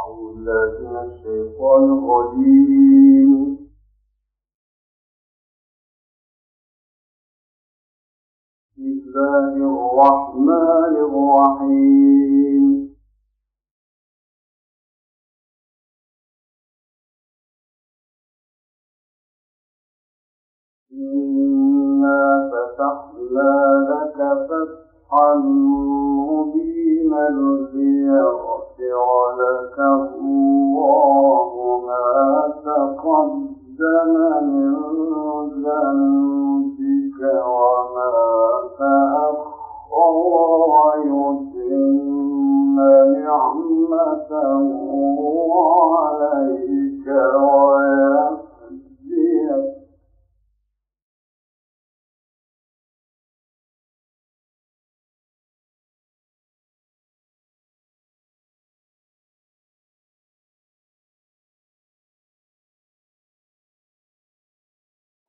أعوذ بالله من الشيطان فتحنا لك فتحا مبينا ليغفر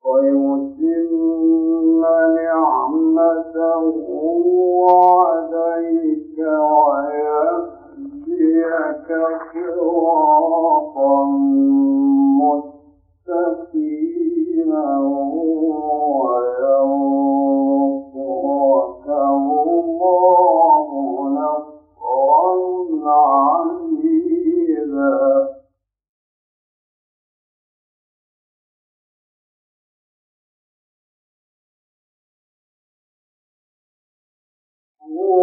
ويتم نعمته عليك ويهديك صراطا ولله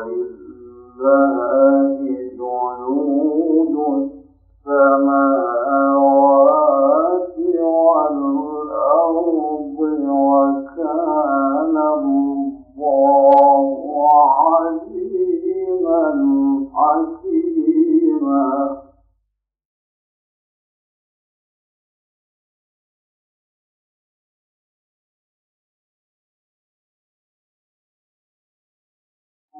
Hare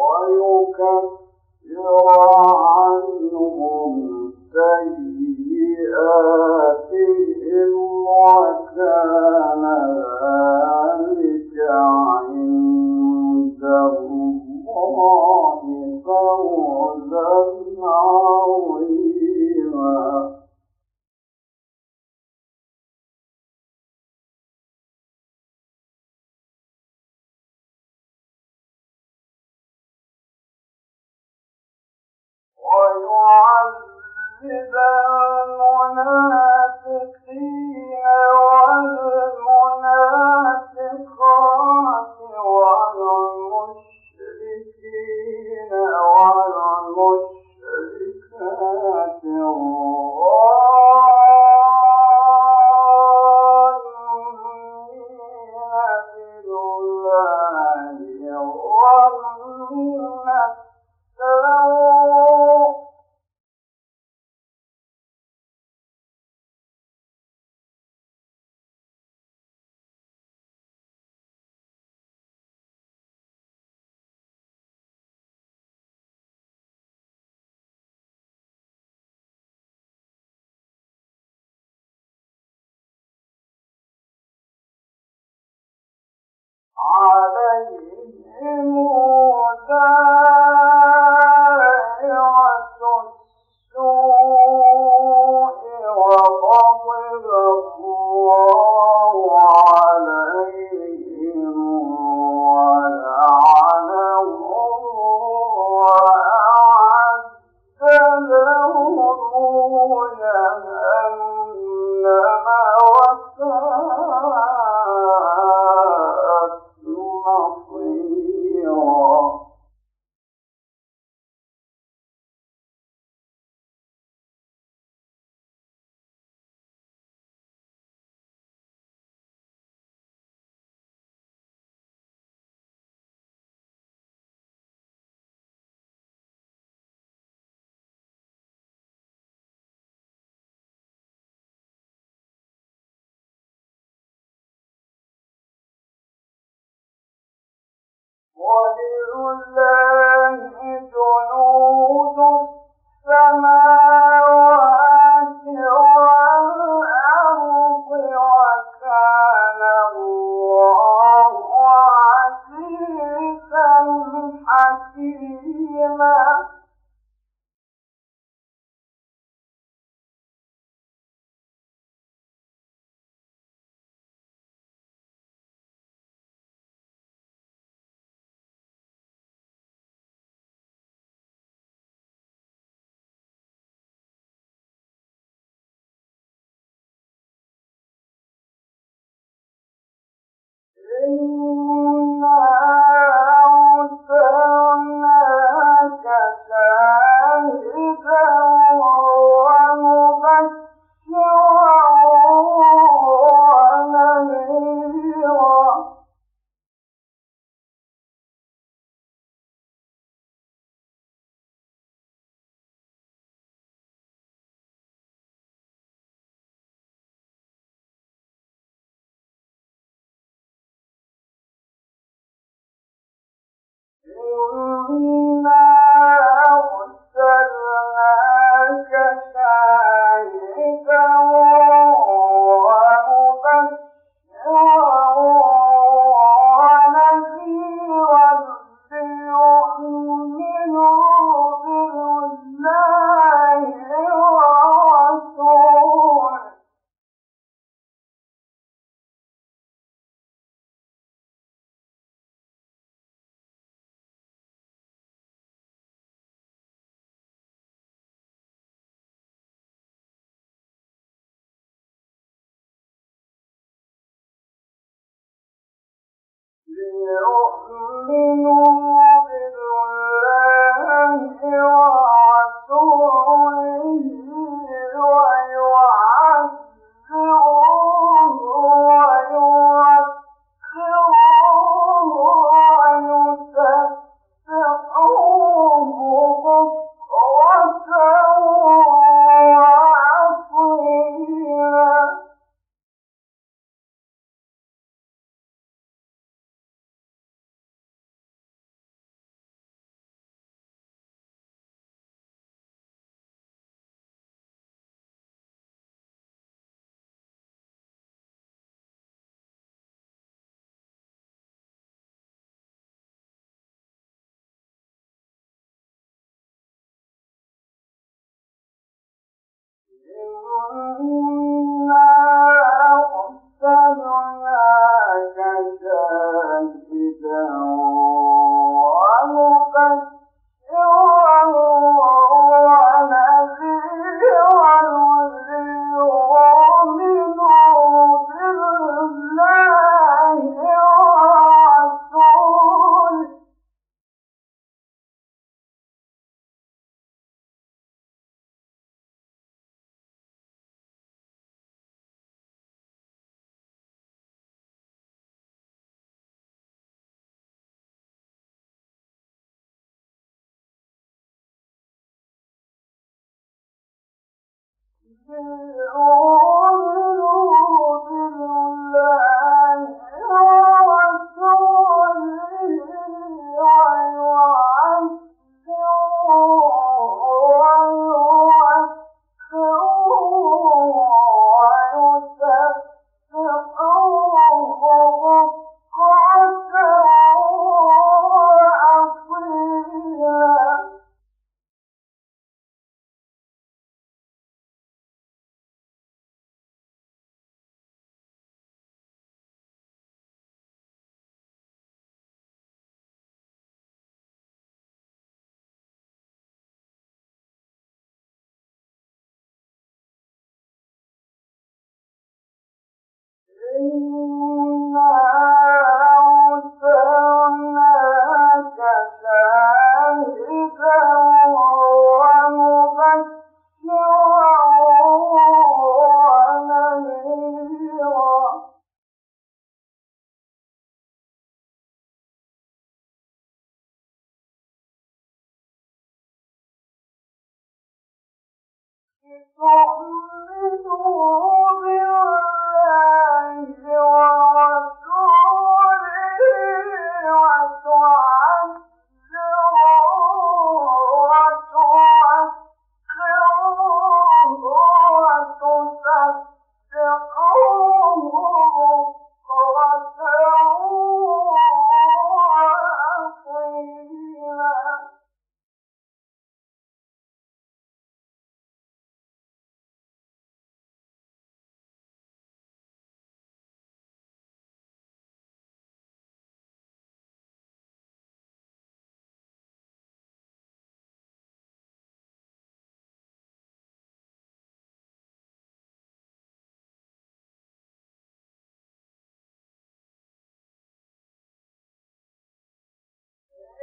ويكفر عنهم سيئاتهم وكان ذلك عند الله فوزا عظيما. عنهم سيئاتهم لا Oh. ذلك Oh, ومبشرا الذين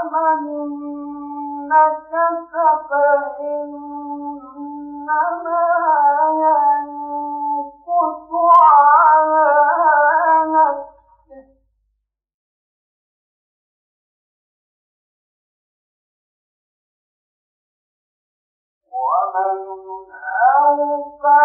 فمن نكث فإنما ينكث على نفسه. ومن أوفى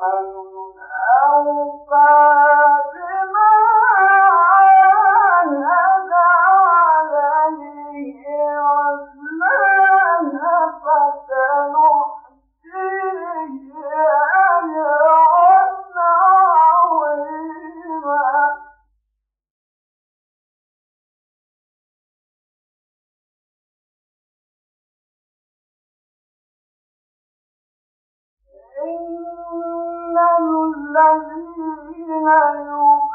يد الله فوق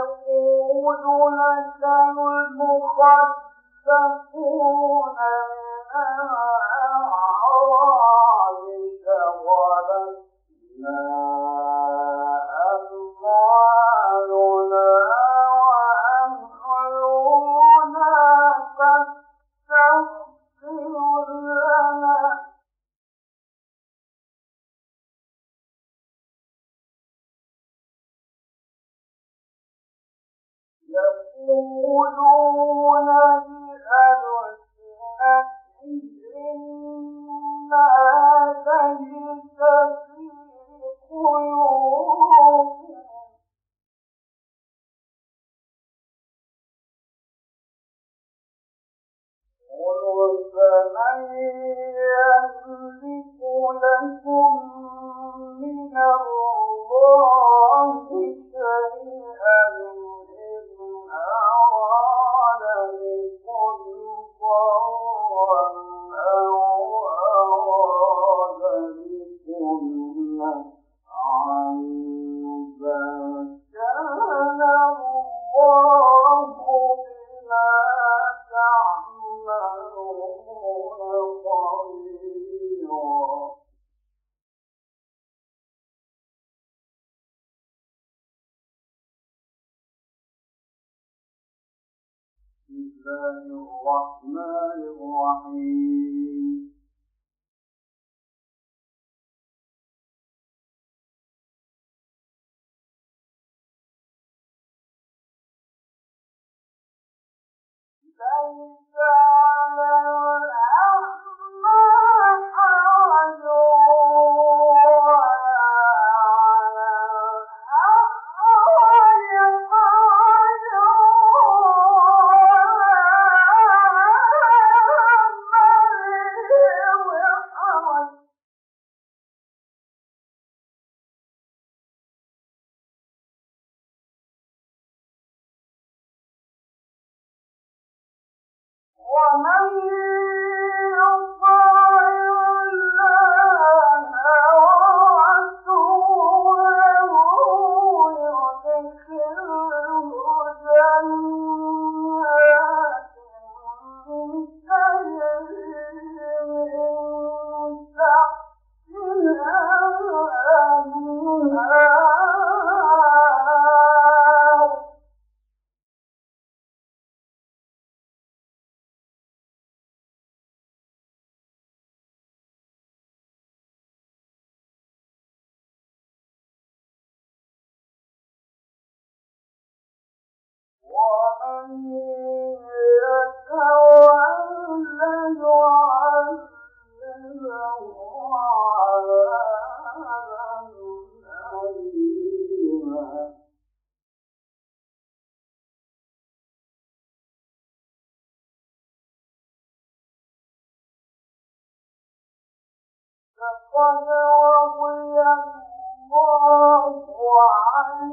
يقول لك المخلفون الرحمن الرحيم. ليس وقد رضي الله عن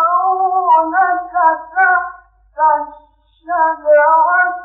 يبايعونك تحت الشجرة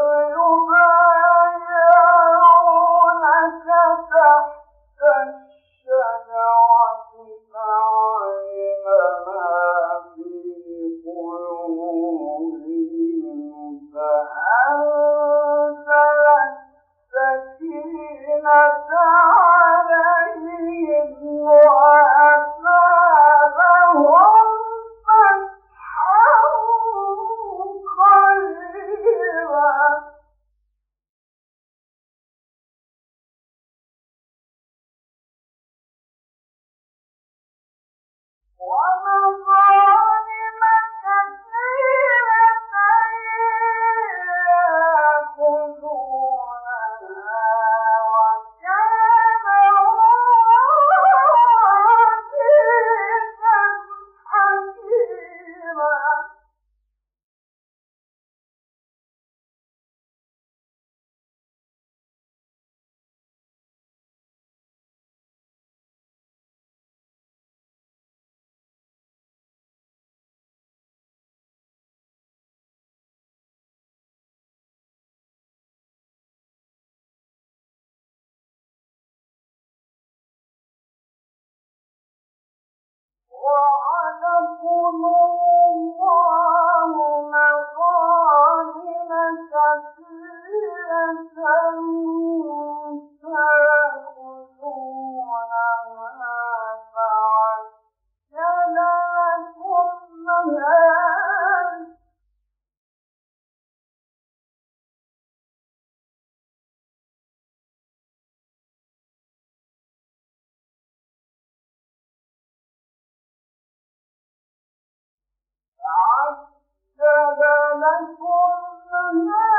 صدق الله